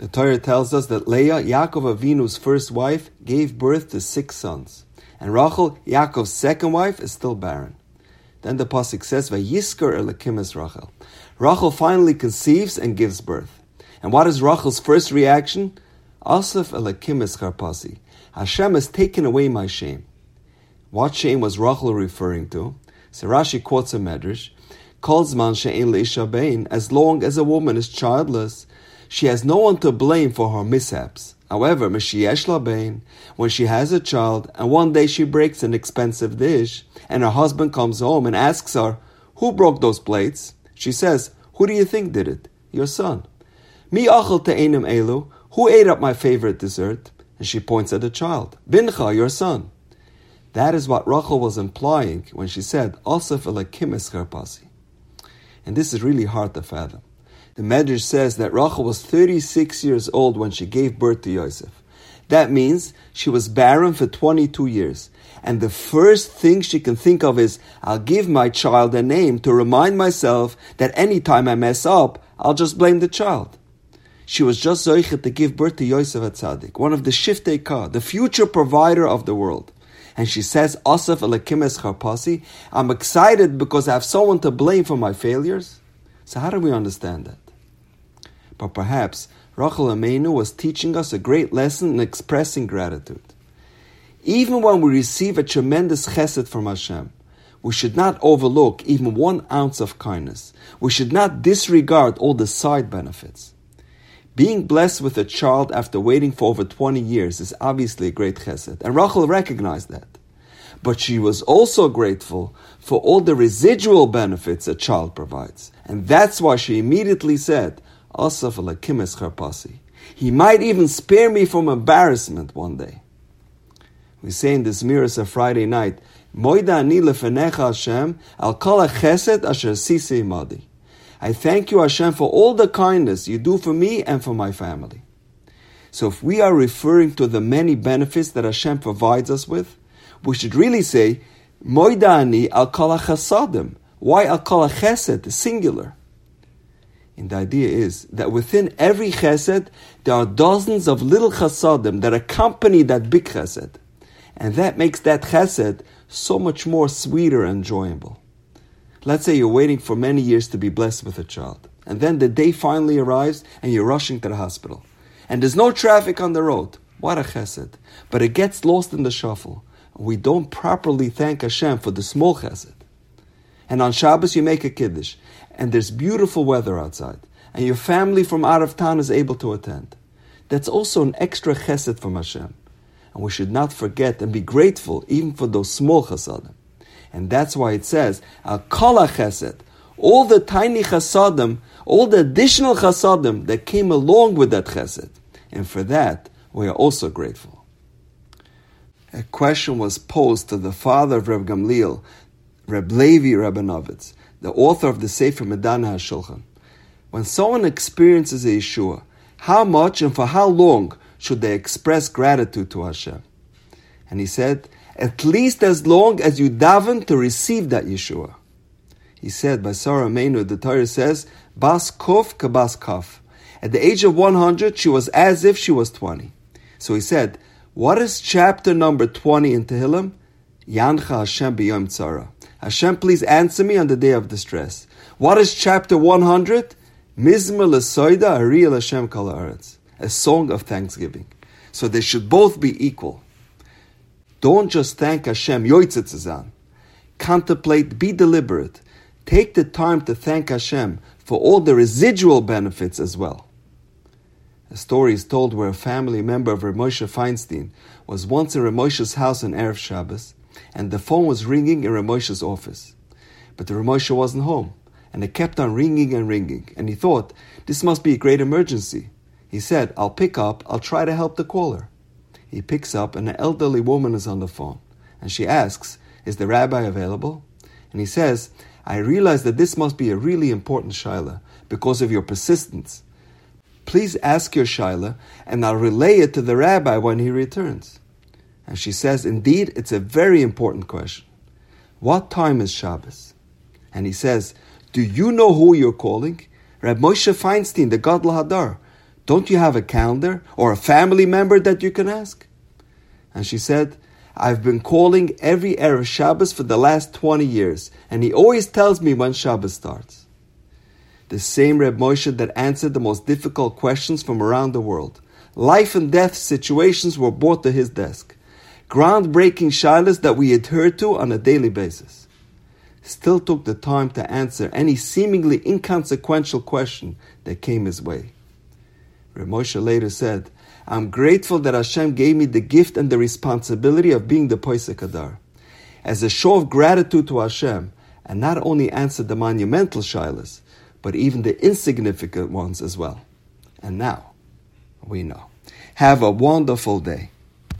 The Torah tells us that Leah, Yaakov Avinu's first wife, gave birth to six sons. And Rachel, Yaakov's second wife, is still barren. Then the Pasuk says, Vayiskar Elakimis Rachel. Rachel finally conceives and gives birth. And what is Rachel's first reaction? Asaf Elakimis Karpasi. Hashem has taken away my shame. What shame was Rachel referring to? So Rashi quotes a medrash, calls man she'en leisha as long as a woman is childless, she has no one to blame for her mishaps. However, Meshiesh Labain, when she has a child and one day she breaks an expensive dish and her husband comes home and asks her, Who broke those plates? She says, Who do you think did it? Your son. Mi achel elu, who ate up my favorite dessert? And she points at the child, Bincha, your son. That is what Rachel was implying when she said, Asaf elakimis karpasi. And this is really hard to fathom. The Medrash says that Rachel was 36 years old when she gave birth to Yosef. That means she was barren for 22 years. And the first thing she can think of is, I'll give my child a name to remind myself that anytime I mess up, I'll just blame the child. She was just Zoichet to give birth to Yosef Atzadik, one of the Shiftei Ka, the future provider of the world. And she says, Asaf Elakimes Charpasi, I'm excited because I have someone to blame for my failures. So how do we understand that? But perhaps Rachel Imeinu was teaching us a great lesson in expressing gratitude. Even when we receive a tremendous chesed from Hashem, we should not overlook even one ounce of kindness. We should not disregard all the side benefits. Being blessed with a child after waiting for over 20 years is obviously a great chesed, and Rachel recognized that. But she was also grateful for all the residual benefits a child provides. And that's why she immediately said, Asaf alakimes charpasi. He might even spare me from embarrassment one day. We say in this mirror of Friday night, Moida lefenecha Hashem al chesed asher sisi. I thank you, Hashem, for all the kindness you do for me and for my family. So if we are referring to the many benefits that Hashem provides us with, we should really say, Moida ani al kol chasadim. Why al kol chesed, singular? And the idea is that within every chesed, there are dozens of little chasadim that accompany that big chesed. And that makes that chesed so much more sweeter and enjoyable. Let's say you're waiting for many years to be blessed with a child. And then the day finally arrives and you're rushing to the hospital. And there's no traffic on the road. What a chesed. But it gets lost in the shuffle. We don't properly thank Hashem for the small chesed. And on Shabbos you make a kiddush and there's beautiful weather outside, and your family from out of town is able to attend. That's also an extra chesed from Hashem. And we should not forget and be grateful even for those small chasadim. And that's why it says, Al chesed, all the tiny chasadim, all the additional chasadim that came along with that chesed. And for that, we are also grateful. A question was posed to the father of Reb Gamliel, Reb Levi Rabinovitz, the author of the Sefer Maadanei HaShulchan. When someone experiences a Yeshua, how much and for how long should they express gratitude to Hashem? And he said, at least as long as you daven to receive that Yeshua. He said, by Sarah Imeinu, the Torah says, Bas Kof Kabas Kaf. At the age of 100, she was as if she was 20. So he said, what is chapter number 20 in Tehillim? Yancha Hashem B'yom Tzara. Hashem, please answer me on the day of distress. What is chapter 100? Mizmer Lesoida Ariel Hashem Kal A song of thanksgiving. So they should both be equal. Don't just thank Hashem, Yoitzitzazan. Contemplate, be deliberate. Take the time to thank Hashem for all the residual benefits as well. A story is told where a family member of Rav Moshe Feinstein was once in Rav Moshe's house on Erev Shabbos and the phone was ringing in Ramosha's office. But the Ramosha wasn't home, and it kept on ringing and ringing, and he thought, this must be a great emergency. He said, I'll pick up, I'll try to help the caller. He picks up, and an elderly woman is on the phone, and she asks, Is the rabbi available? And he says, I realize that this must be a really important shaila because of your persistence. Please ask your shaila, and I'll relay it to the rabbi when he returns. And she says, Indeed, it's a very important question. What time is Shabbos? And he says, Do you know who you're calling? Reb Moshe Feinstein, the Gadol Hador. Don't you have a calendar or a family member that you can ask? And she said, I've been calling every Erev Shabbos for the last 20 years, and he always tells me when Shabbos starts. The same Reb Moshe that answered the most difficult questions from around the world. Life and death situations were brought to his desk. Groundbreaking shilas that we adhere to on a daily basis. Still took the time to answer any seemingly inconsequential question that came his way. Reb Moshe later said, I'm grateful that Hashem gave me the gift and the responsibility of being the Poisek Hador. As a show of gratitude to Hashem, and not only answered the monumental shilas, but even the insignificant ones as well. And now, we know. Have a wonderful day.